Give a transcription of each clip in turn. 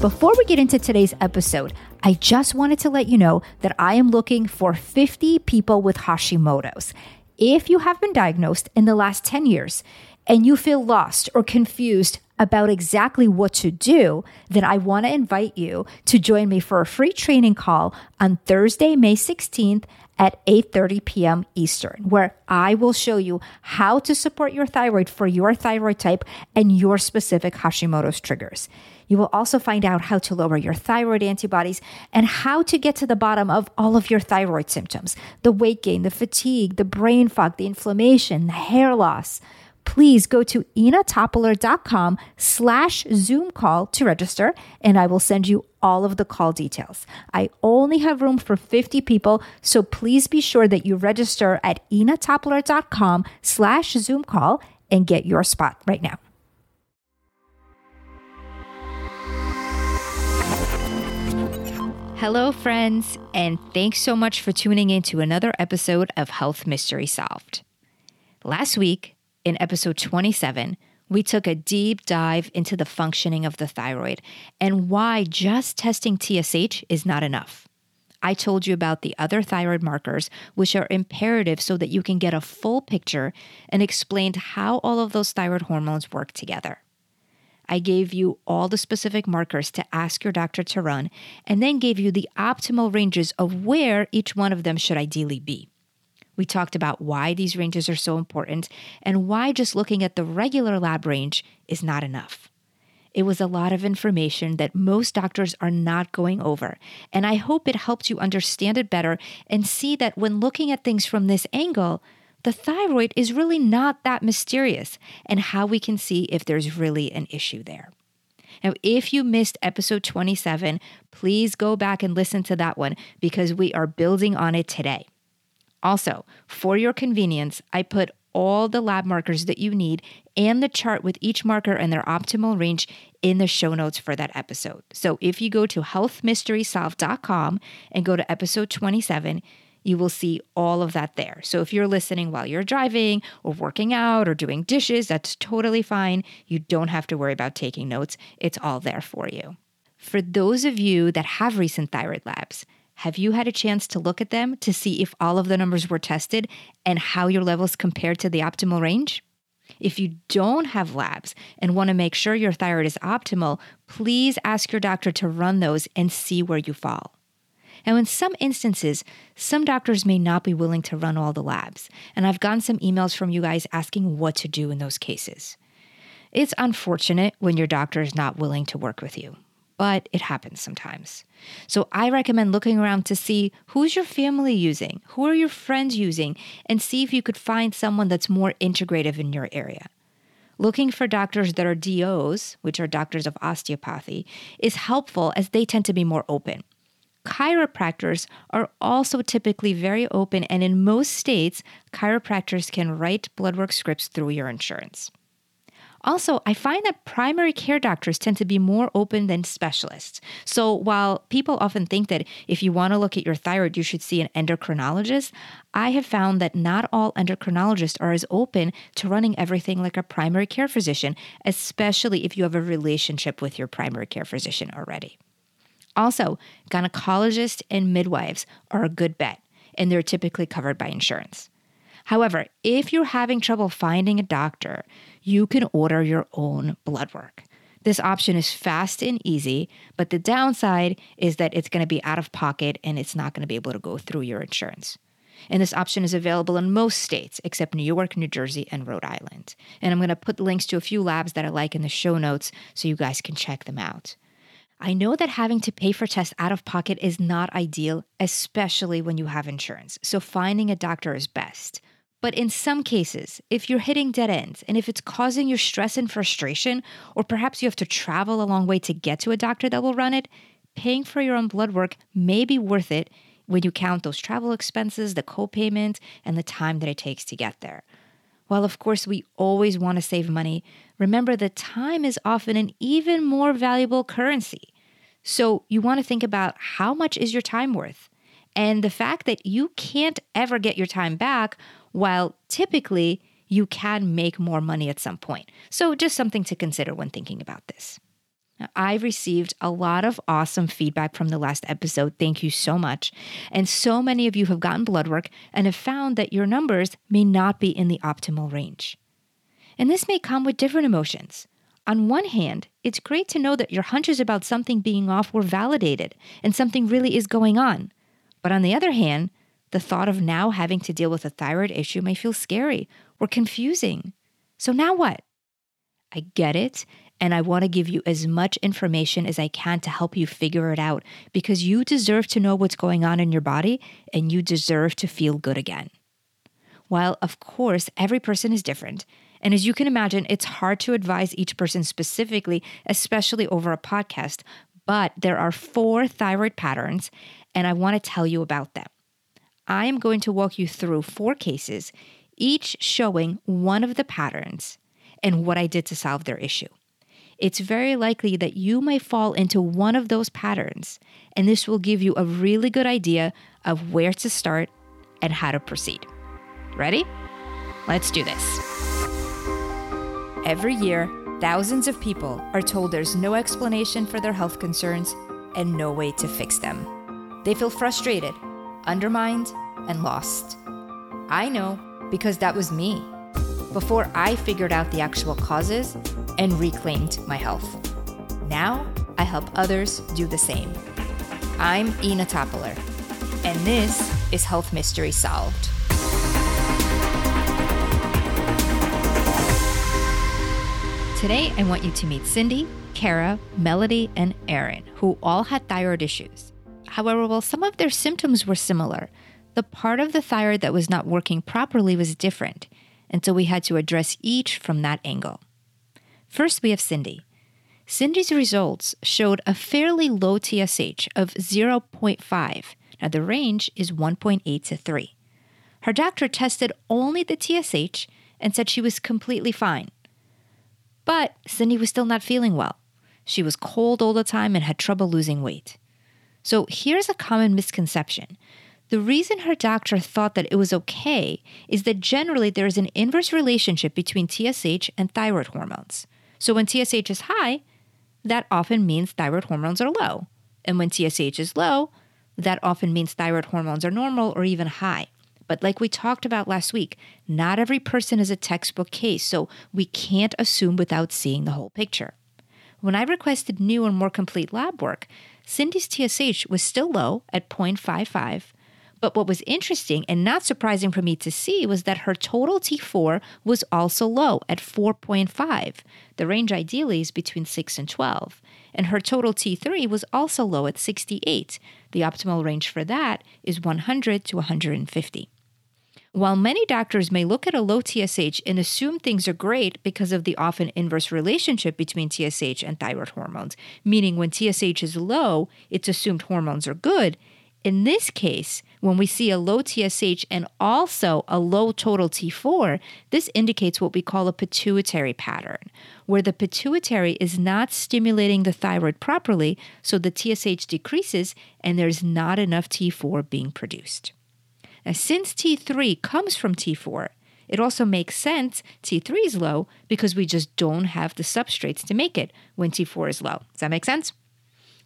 Before we get into today's episode, I just wanted to let you know that I am looking for 50 people with Hashimoto's. If you have been diagnosed in the last 10 years and you feel lost or confused about exactly what to do, then I want to invite you to join me for a free training call on Thursday, May 16th at 8:30 p.m. Eastern, where I will show you how to support your thyroid for your thyroid type and your specific Hashimoto's triggers. You will also find out how to lower your thyroid antibodies and how to get to the bottom of all of your thyroid symptoms the weight gain, the fatigue, the brain fog, the inflammation, the hair loss. Please go to innatopiler.com slash Zoom call to register, and I will send you all of the call details. I only have room for 50 people, so please be sure that you register at innatopiler.com slash Zoom call and get your spot right now. Hello, friends, and thanks so much for tuning in to another episode of Health Mystery Solved. Last week, in episode 27, we took a deep dive into the functioning of the thyroid and why just testing TSH is not enough. I told you about the other thyroid markers, which are imperative so that you can get a full picture, and explained how all of those thyroid hormones work together. I gave you all the specific markers to ask your doctor to run, and then gave you the optimal ranges of where each one of them should ideally be. We talked about why these ranges are so important and why just looking at the regular lab range is not enough. It was a lot of information that most doctors are not going over, and I hope it helped you understand it better and see that when looking at things from this angle, the thyroid is really not that mysterious and how we can see if there's really an issue there. Now, if you missed episode 27, please go back and listen to that one because we are building on it today. Also, for your convenience, I put all the lab markers that you need and the chart with each marker and their optimal range in the show notes for that episode. So if you go to healthmysterysolved.com and go to episode 27, you will see all of that there. So if you're listening while you're driving or working out or doing dishes, that's totally fine. You don't have to worry about taking notes, it's all there for you. For those of you that have recent thyroid labs, have you had a chance to look at them to see if all of the numbers were tested and how your levels compared to the optimal range? If you don't have labs and want to make sure your thyroid is optimal, please ask your doctor to run those and see where you fall. Now, in some instances, some doctors may not be willing to run all the labs, and I've gotten some emails from you guys asking what to do in those cases. It's unfortunate when your doctor is not willing to work with you but it happens sometimes. So I recommend looking around to see who's your family using, who are your friends using, and see if you could find someone that's more integrative in your area. Looking for doctors that are DOs, which are doctors of osteopathy, is helpful as they tend to be more open. Chiropractors are also typically very open, and in most states, chiropractors can write blood work scripts through your insurance. Also, I find that primary care doctors tend to be more open than specialists. So, while people often think that if you want to look at your thyroid, you should see an endocrinologist, I have found that not all endocrinologists are as open to running everything like a primary care physician, especially if you have a relationship with your primary care physician already. Also, gynecologists and midwives are a good bet, and they're typically covered by insurance. However, if you're having trouble finding a doctor, you can order your own blood work. This option is fast and easy, but the downside is that it's going to be out of pocket and it's not going to be able to go through your insurance. And this option is available in most states except New York, New Jersey, and Rhode Island. And I'm going to put links to a few labs that I like in the show notes so you guys can check them out. I know that having to pay for tests out of pocket is not ideal, especially when you have insurance. So finding a doctor is best. But in some cases, if you're hitting dead ends and if it's causing you stress and frustration, or perhaps you have to travel a long way to get to a doctor that will run it, paying for your own blood work may be worth it when you count those travel expenses, the copayment, and the time that it takes to get there. While, of course, we always want to save money, remember that time is often an even more valuable currency. So you want to think about how much is your time worth? And the fact that you can't ever get your time back while typically you can make more money at some point. So, just something to consider when thinking about this. I received a lot of awesome feedback from the last episode. Thank you so much. And so many of you have gotten blood work and have found that your numbers may not be in the optimal range. And this may come with different emotions. On one hand, it's great to know that your hunches about something being off were validated and something really is going on. But on the other hand, the thought of now having to deal with a thyroid issue may feel scary or confusing. So now what? I get it, and I want to give you as much information as I can to help you figure it out because you deserve to know what's going on in your body and you deserve to feel good again. While, of course, every person is different, and as you can imagine, it's hard to advise each person specifically, especially over a podcast, but there are four thyroid patterns, and I want to tell you about them. I am going to walk you through four cases, each showing one of the patterns and what I did to solve their issue. It's very likely that you may fall into one of those patterns, and this will give you a really good idea of where to start and how to proceed. Ready? Let's do this. Every year, thousands of people are told there's no explanation for their health concerns and no way to fix them. They feel frustrated, undermined, and lost. I know because that was me before I figured out the actual causes and reclaimed my health. Now I help others do the same. I'm Inna Topiler, and this is Health Mystery Solved. Today, I want you to meet Cindy, Cara, Melody, and Erin, who all had thyroid issues. However, while some of their symptoms were similar, the part of the thyroid that was not working properly was different, and so we had to address each from that angle. First, we have Cindy. Cindy's results showed a fairly low TSH of 0.5. Now, the range is 1.8 to 3. Her doctor tested only the TSH and said she was completely fine. But Cindy was still not feeling well. She was cold all the time and had trouble losing weight. So here's a common misconception. The reason her doctor thought that it was okay is that generally there is an inverse relationship between TSH and thyroid hormones. So when TSH is high, that often means thyroid hormones are low. And when TSH is low, that often means thyroid hormones are normal or even high. But like we talked about last week, not every person is a textbook case, so we can't assume without seeing the whole picture. When I requested new and more complete lab work, Cindy's TSH was still low at 0.55, but what was interesting and not surprising for me to see was that her total T4 was also low at 4.5. The range ideally is between 6 and 12. And her total T3 was also low at 68. The optimal range for that is 100 to 150. While many doctors may look at a low TSH and assume things are great because of the often inverse relationship between TSH and thyroid hormones, meaning when TSH is low, it's assumed hormones are good, in this case, when we see a low TSH and also a low total T4, this indicates what we call a pituitary pattern, where the pituitary is not stimulating the thyroid properly, so the TSH decreases and there's not enough T4 being produced. Now, since T3 comes from T4, it also makes sense T3 is low because we just don't have the substrates to make it when T4 is low. Does that make sense?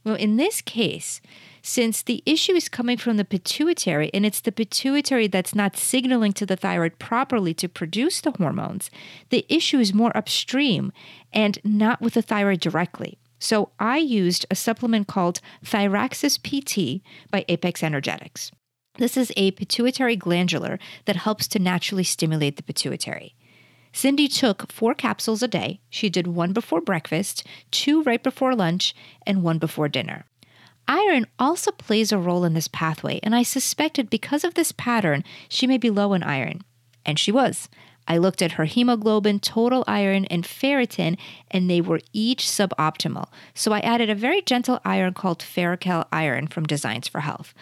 Well, in this case, since the issue is coming from the pituitary and it's the pituitary that's not signaling to the thyroid properly to produce the hormones, the issue is more upstream and not with the thyroid directly. So I used a supplement called Thyraxis PT by Apex Energetics. This is a pituitary glandular that helps to naturally stimulate the pituitary. Cindy took four capsules a day. She did one before breakfast, two right before lunch, and one before dinner. Iron also plays a role in this pathway, and I suspected because of this pattern, she may be low in iron. And she was. I looked at her hemoglobin, total iron, and ferritin, and they were each suboptimal. So I added a very gentle iron called Ferrochel Iron from Designs for Health.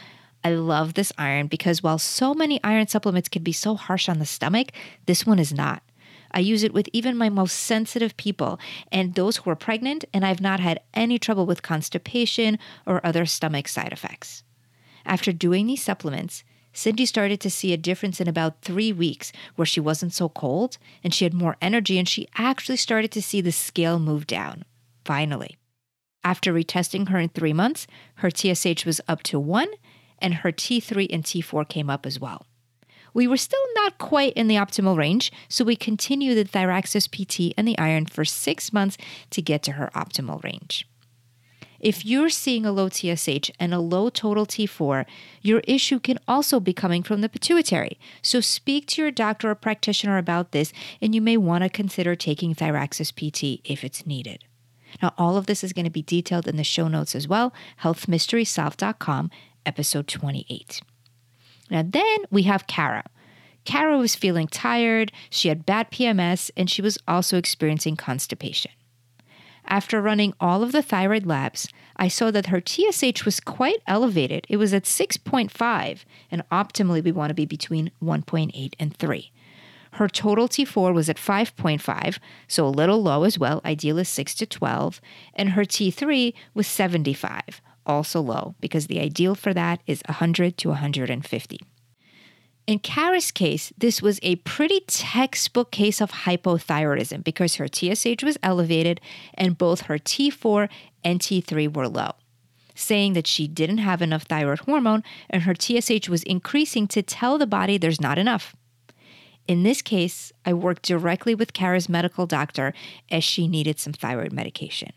I love this iron because while so many iron supplements can be so harsh on the stomach, this one is not. I use it with even my most sensitive people and those who are pregnant, and I've not had any trouble with constipation or other stomach side effects. After doing these supplements, Cindy started to see a difference in about three weeks where she wasn't so cold and she had more energy, and she actually started to see the scale move down. Finally. After retesting her in three months, her TSH was up to one, and her T3 and T4 came up as well. We were still not quite in the optimal range, so we continued the Thyraxis PT and the iron for six months to get to her optimal range. If you're seeing a low TSH and a low total T4, your issue can also be coming from the pituitary. So speak to your doctor or practitioner about this, and you may want to consider taking Thyraxis PT if it's needed. Now, all of this is going to be detailed in the show notes as well, healthmysterysolved.com, episode 28. Now, then we have Cara. Cara was feeling tired, she had bad PMS, and she was also experiencing constipation. After running all of the thyroid labs, I saw that her TSH was quite elevated. It was at 6.5, and optimally, we want to be between 1.8 and 3. Her total T4 was at 5.5, so a little low as well. Ideal is 6 to 12. And her T3 was 75, also low, because the ideal for that is 100 to 150. In Cara's case, this was a pretty textbook case of hypothyroidism because her TSH was elevated and both her T4 and T3 were low, saying that she didn't have enough thyroid hormone and her TSH was increasing to tell the body there's not enough. In this case, I worked directly with Cara's medical doctor as she needed some thyroid medication.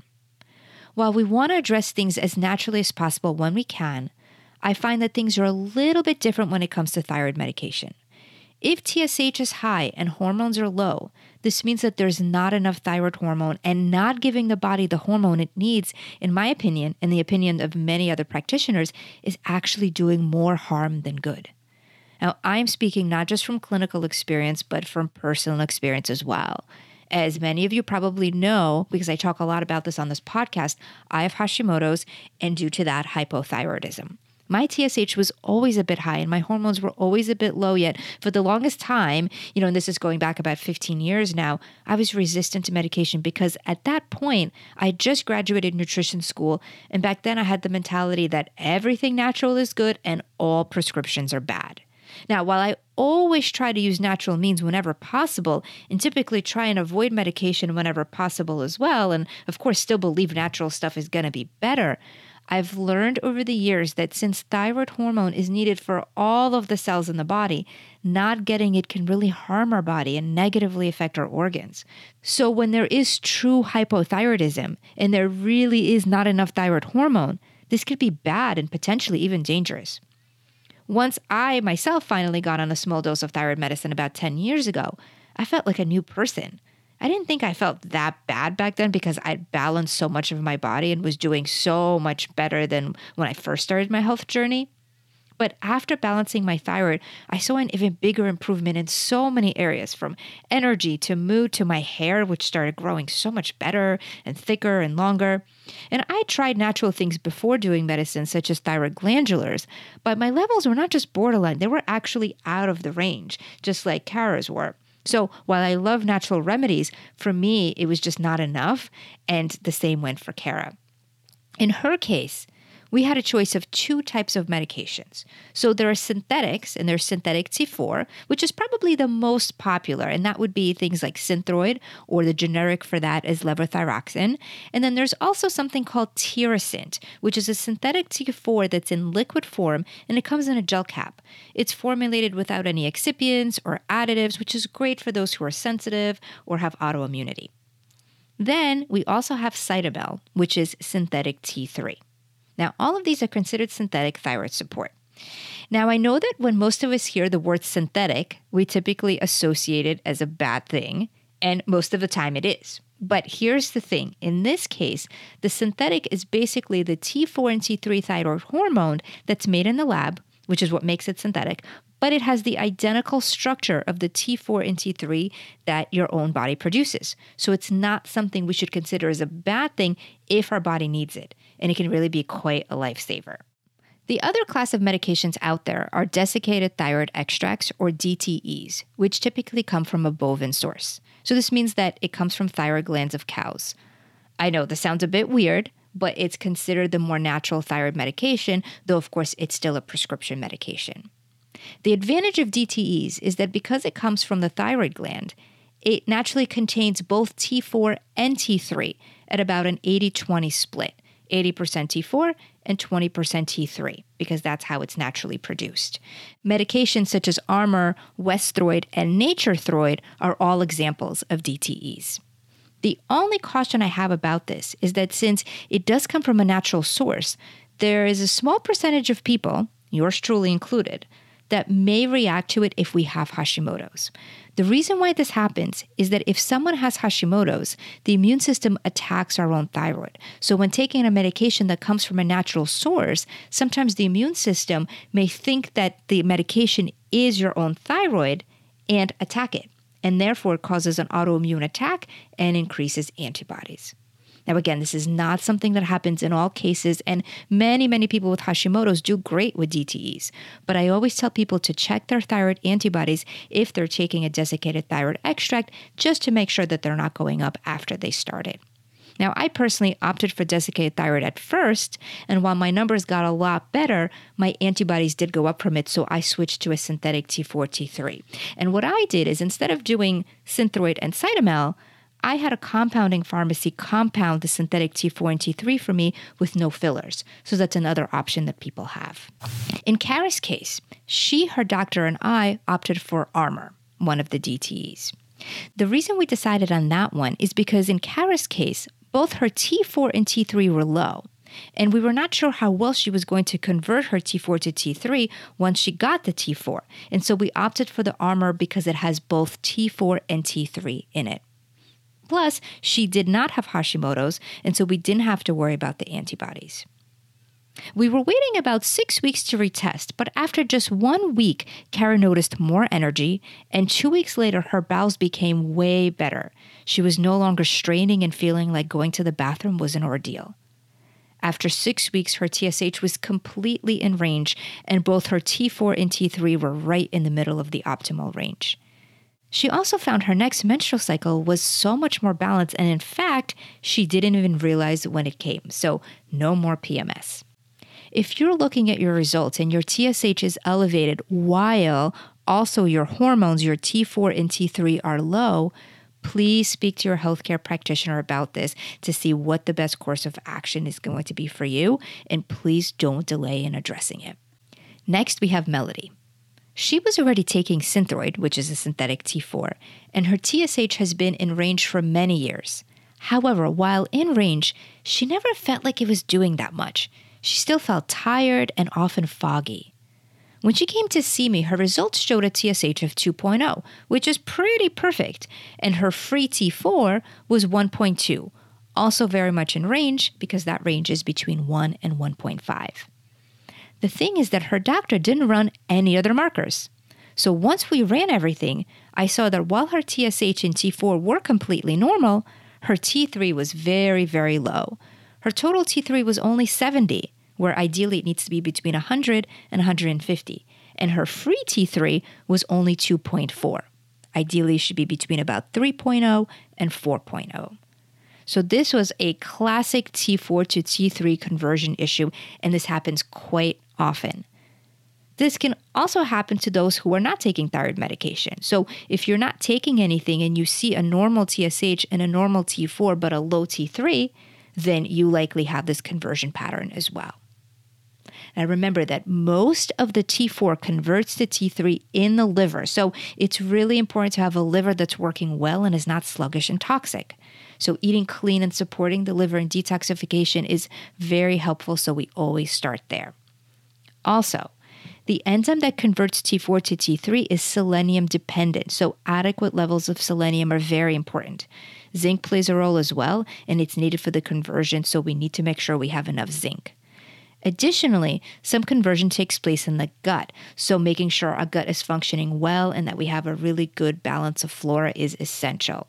While we want to address things as naturally as possible when we can, I find that things are a little bit different when it comes to thyroid medication. If TSH is high and hormones are low, this means that there's not enough thyroid hormone, and not giving the body the hormone it needs, in my opinion, and the opinion of many other practitioners, is actually doing more harm than good. Now, I'm speaking not just from clinical experience, but from personal experience as well. As many of you probably know, because I talk a lot about this on this podcast, I have Hashimoto's, and due to that, hypothyroidism. My TSH was always a bit high and my hormones were always a bit low yet. For the longest time, you know, and this is going back about 15 years now, I was resistant to medication because at that point, I just graduated nutrition school. And back then, I had the mentality that everything natural is good and all prescriptions are bad. Now, while I always try to use natural means whenever possible, and typically try and avoid medication whenever possible as well, and of course still believe natural stuff is going to be better, I've learned over the years that since thyroid hormone is needed for all of the cells in the body, not getting it can really harm our body and negatively affect our organs. So, when there is true hypothyroidism and there really is not enough thyroid hormone, this could be bad and potentially even dangerous. Once I myself finally got on a small dose of thyroid medicine about 10 years ago, I felt like a new person. I didn't think I felt that bad back then because I'd balanced so much of my body and was doing so much better than when I first started my health journey. But after balancing my thyroid, I saw an even bigger improvement in so many areas from energy to mood to my hair, which started growing so much better and thicker and longer. And I tried natural things before doing medicine, such as thyroid glandulars, but my levels were not just borderline, they were actually out of the range, just like Cara's were. So while I love natural remedies, for me, it was just not enough. And the same went for Cara. In her case, we had a choice of two types of medications. So there are synthetics, and there's synthetic T4, which is probably the most popular, and that would be things like Synthroid, or the generic for that is levothyroxine. And then there's also something called Tirosint, which is a synthetic T4 that's in liquid form, and it comes in a gel cap. It's formulated without any excipients or additives, which is great for those who are sensitive or have autoimmunity. Then we also have Cytomel, which is synthetic T3. Now, all of these are considered synthetic thyroid support. Now, I know that when most of us hear the word synthetic, we typically associate it as a bad thing, and most of the time it is. But here's the thing in this case, the synthetic is basically the T4 and T3 thyroid hormone that's made in the lab, which is what makes it synthetic, but it has the identical structure of the T4 and T3 that your own body produces. So it's not something we should consider as a bad thing if our body needs it and it can really be quite a lifesaver. The other class of medications out there are desiccated thyroid extracts or DTEs, which typically come from a bovine source. So this means that it comes from thyroid glands of cows. I know this sounds a bit weird, but it's considered the more natural thyroid medication, though of course it's still a prescription medication. The advantage of DTEs is that because it comes from the thyroid gland, it naturally contains both T4 and T3 at about an 80 20 split 80% T4 and 20% T3 because that's how it's naturally produced. Medications such as Armour, Westhroid, and Nature-Throid are all examples of DTEs. The only caution I have about this is that since it does come from a natural source, there is a small percentage of people, yours truly included, that may react to it if we have Hashimoto's. The reason why this happens is that if someone has Hashimoto's, the immune system attacks our own thyroid. So, when taking a medication that comes from a natural source, sometimes the immune system may think that the medication is your own thyroid and attack it, and therefore causes an autoimmune attack and increases antibodies. Now, again, this is not something that happens in all cases, and many, many people with Hashimoto's do great with DTEs. But I always tell people to check their thyroid antibodies if they're taking a desiccated thyroid extract, just to make sure that they're not going up after they started. Now, I personally opted for desiccated thyroid at first, and while my numbers got a lot better, my antibodies did go up from it, so I switched to a synthetic T4, T3. And what I did is instead of doing Synthroid and Cytomel, I had a compounding pharmacy compound the synthetic T4 and T3 for me with no fillers. So that's another option that people have. In Cara's case, she, her doctor, and I opted for Armour, one of the DTEs. The reason we decided on that one is because in Cara's case, both her T4 and T3 were low. And we were not sure how well she was going to convert her T4 to T3 once she got the T4. And so we opted for the Armour because it has both T4 and T3 in it. Plus, she did not have Hashimoto's, and so we didn't have to worry about the antibodies. We were waiting about six weeks to retest, but after just one week, Cara noticed more energy, and two weeks later, her bowels became way better. She was no longer straining and feeling like going to the bathroom was an ordeal. After six weeks, her TSH was completely in range, and both her T4 and T3 were right in the middle of the optimal range. She also found her next menstrual cycle was so much more balanced, and in fact, she didn't even realize when it came. So, no more PMS. If you're looking at your results and your TSH is elevated while also your hormones, your T4 and T3 are low, please speak to your healthcare practitioner about this to see what the best course of action is going to be for you. And please don't delay in addressing it. Next, we have Melody. She was already taking Synthroid, which is a synthetic T4, and her TSH has been in range for many years. However, while in range, she never felt like it was doing that much. She still felt tired and often foggy. When she came to see me, her results showed a TSH of 2.0, which is pretty perfect, and her free T4 was 1.2, also very much in range because that range is between 1 and 1.5. The thing is that her doctor didn't run any other markers. So once we ran everything, I saw that while her TSH and T4 were completely normal, her T3 was very, very low. Her total T3 was only 70, where ideally it needs to be between 100 and 150. And her free T3 was only 2.4. Ideally, it should be between about 3.0 and 4.0. So this was a classic T4 to T3 conversion issue, and this happens quite often. This can also happen to those who are not taking thyroid medication. So, if you're not taking anything and you see a normal TSH and a normal T4 but a low T3, then you likely have this conversion pattern as well. And remember that most of the T4 converts to T3 in the liver. So it's really important to have a liver that's working well and is not sluggish and toxic. So eating clean and supporting the liver and detoxification is very helpful. So we always start there. Also, the enzyme that converts T4 to T3 is selenium dependent, so adequate levels of selenium are very important. Zinc plays a role as well, and it's needed for the conversion, so we need to make sure we have enough zinc. Additionally, some conversion takes place in the gut, so making sure our gut is functioning well and that we have a really good balance of flora is essential.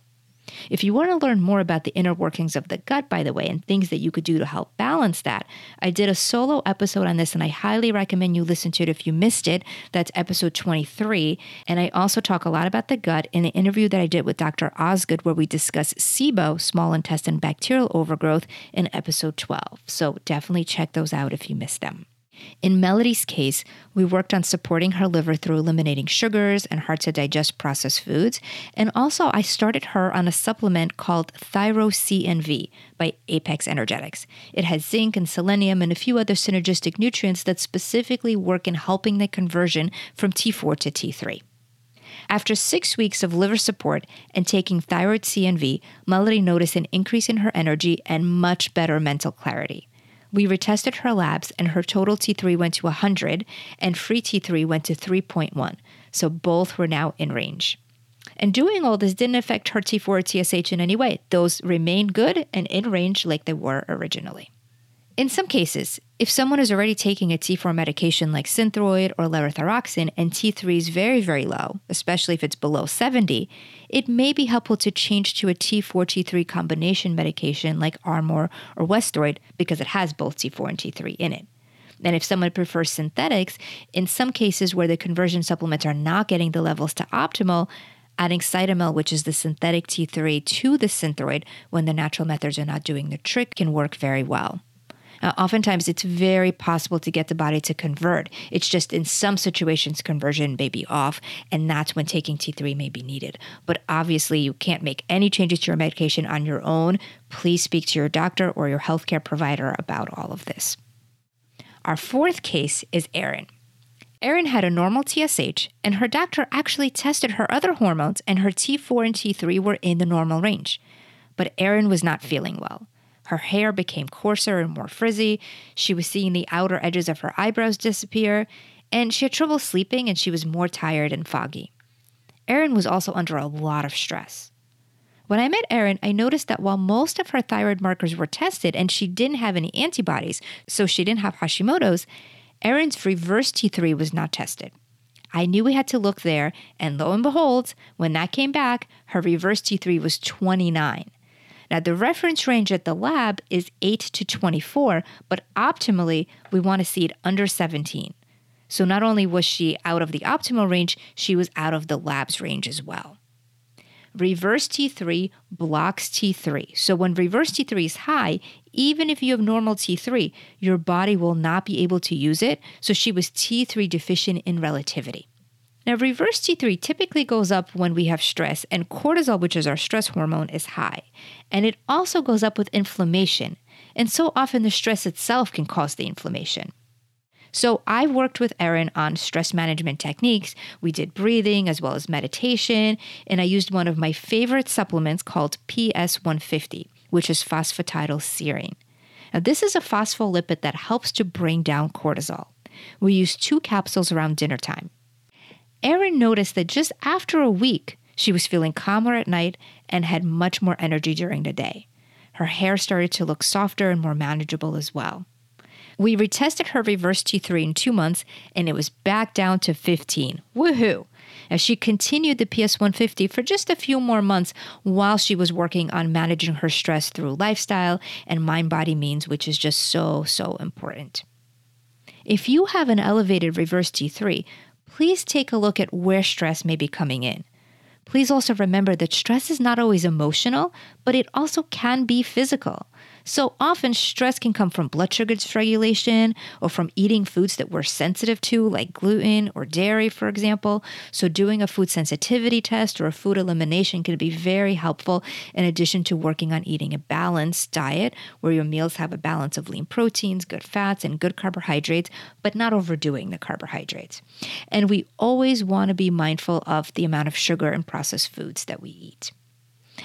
If you want to learn more about the inner workings of the gut, by the way, and things that you could do to help balance that, I did a solo episode on this and I highly recommend you listen to it if you missed it. That's episode 23. And I also talk a lot about the gut in an interview that I did with Dr. Osgood, where we discuss SIBO, small intestine bacterial overgrowth, in episode 12. So definitely check those out if you missed them. In Melody's case, we worked on supporting her liver through eliminating sugars and hard to digest processed foods. And also, I started her on a supplement called Thyro CNV by Apex Energetics. It has zinc and selenium and a few other synergistic nutrients that specifically work in helping the conversion from T4 to T3. After six weeks of liver support and taking thyroid CNV, Melody noticed an increase in her energy and much better mental clarity. We retested her labs, and her total T3 went to 100, and free T3 went to 3.1. So both were now in range. And doing all this didn't affect her T4 or TSH in any way. Those remained good and in range like they were originally. In some cases, if someone is already taking a T4 medication like Synthroid or levothyroxine and T3 is very, very low, especially if it's below 70, it may be helpful to change to a T4 T3 combination medication like Armour or Westhroid because it has both T4 and T3 in it. And if someone prefers synthetics, in some cases where the conversion supplements are not getting the levels to optimal, adding Cytomel, which is the synthetic T3, to the Synthroid when the natural methods are not doing the trick can work very well. Uh, oftentimes, it's very possible to get the body to convert. It's just in some situations, conversion may be off, and that's when taking T3 may be needed. But obviously, you can't make any changes to your medication on your own. Please speak to your doctor or your healthcare provider about all of this. Our fourth case is Erin. Erin had a normal TSH, and her doctor actually tested her other hormones, and her T4 and T3 were in the normal range. But Erin was not feeling well. Her hair became coarser and more frizzy. She was seeing the outer edges of her eyebrows disappear, and she had trouble sleeping and she was more tired and foggy. Erin was also under a lot of stress. When I met Erin, I noticed that while most of her thyroid markers were tested and she didn't have any antibodies, so she didn't have Hashimoto's, Erin's reverse T3 was not tested. I knew we had to look there, and lo and behold, when that came back, her reverse T3 was 29. Now, the reference range at the lab is 8 to 24, but optimally, we want to see it under 17. So not only was she out of the optimal range, she was out of the lab's range as well. Reverse T3 blocks T3. So when reverse T3 is high, even if you have normal T3, your body will not be able to use it. So she was T3 deficient in relativity. Now, reverse T3 typically goes up when we have stress, and cortisol, which is our stress hormone, is high. And it also goes up with inflammation. And so often the stress itself can cause the inflammation. So I worked with Erin on stress management techniques. We did breathing as well as meditation, and I used one of my favorite supplements called PS150, which is phosphatidylserine. Now, this is a phospholipid that helps to bring down cortisol. We used two capsules around dinner time. Erin noticed that just after a week, she was feeling calmer at night and had much more energy during the day. Her hair started to look softer and more manageable as well. We retested her reverse T3 in two months and it was back down to 15. Woohoo! As she continued the PS150 for just a few more months while she was working on managing her stress through lifestyle and mind body means, which is just so, so important. If you have an elevated reverse T3, please take a look at where stress may be coming in. Please also remember that stress is not always emotional, but it also can be physical. So often, stress can come from blood sugar dysregulation or from eating foods that we're sensitive to, like gluten or dairy, for example. So, doing a food sensitivity test or a food elimination can be very helpful in addition to working on eating a balanced diet where your meals have a balance of lean proteins, good fats, and good carbohydrates, but not overdoing the carbohydrates. And we always want to be mindful of the amount of sugar and processed foods that we eat.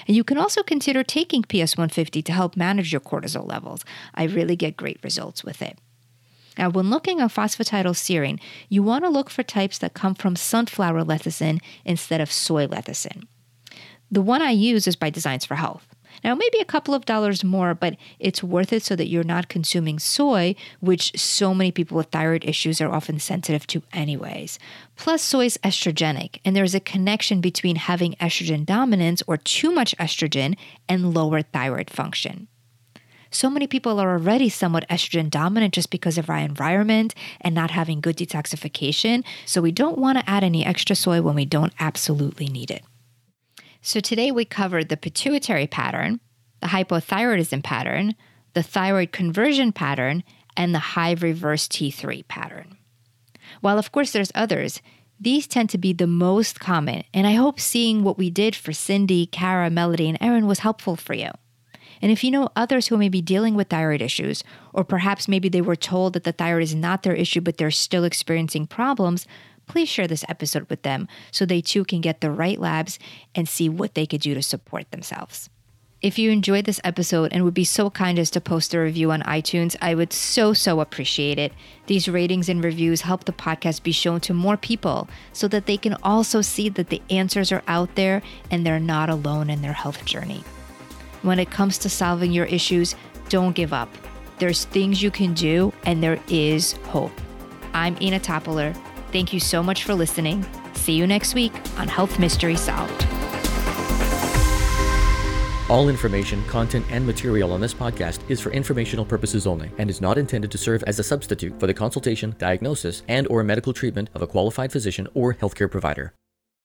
And you can also consider taking PS 150 to help manage your cortisol levels. I really get great results with it. Now, when looking at phosphatidylserine, you want to look for types that come from sunflower lecithin instead of soy lecithin. The one I use is by Designs for Health. Now, maybe a couple of dollars more, but it's worth it so that you're not consuming soy, which so many people with thyroid issues are often sensitive to, anyways. Plus, soy is estrogenic, and there's a connection between having estrogen dominance or too much estrogen and lower thyroid function. So many people are already somewhat estrogen dominant just because of our environment and not having good detoxification. So, we don't want to add any extra soy when we don't absolutely need it. So today we covered the pituitary pattern, the hypothyroidism pattern, the thyroid conversion pattern, and the high reverse T3 pattern. While, of course, there's others, these tend to be the most common, and I hope seeing what we did for Cindy, Cara, Melody, and Erin was helpful for you. And if you know others who may be dealing with thyroid issues, or perhaps maybe they were told that the thyroid is not their issue but they're still experiencing problems, please share this episode with them so they too can get the right labs and see what they could do to support themselves. If you enjoyed this episode and would be so kind as to post a review on iTunes, I would so, so appreciate it. These ratings and reviews help the podcast be shown to more people so that they can also see that the answers are out there and they're not alone in their health journey. When it comes to solving your issues, don't give up. There's things you can do, and there is hope. I'm Inna Topiler. Thank you so much for listening. See you next week on Health Mystery Solved. All information, content, and material on this podcast is for informational purposes only and is not intended to serve as a substitute for the consultation, diagnosis, and or medical treatment of a qualified physician or healthcare provider.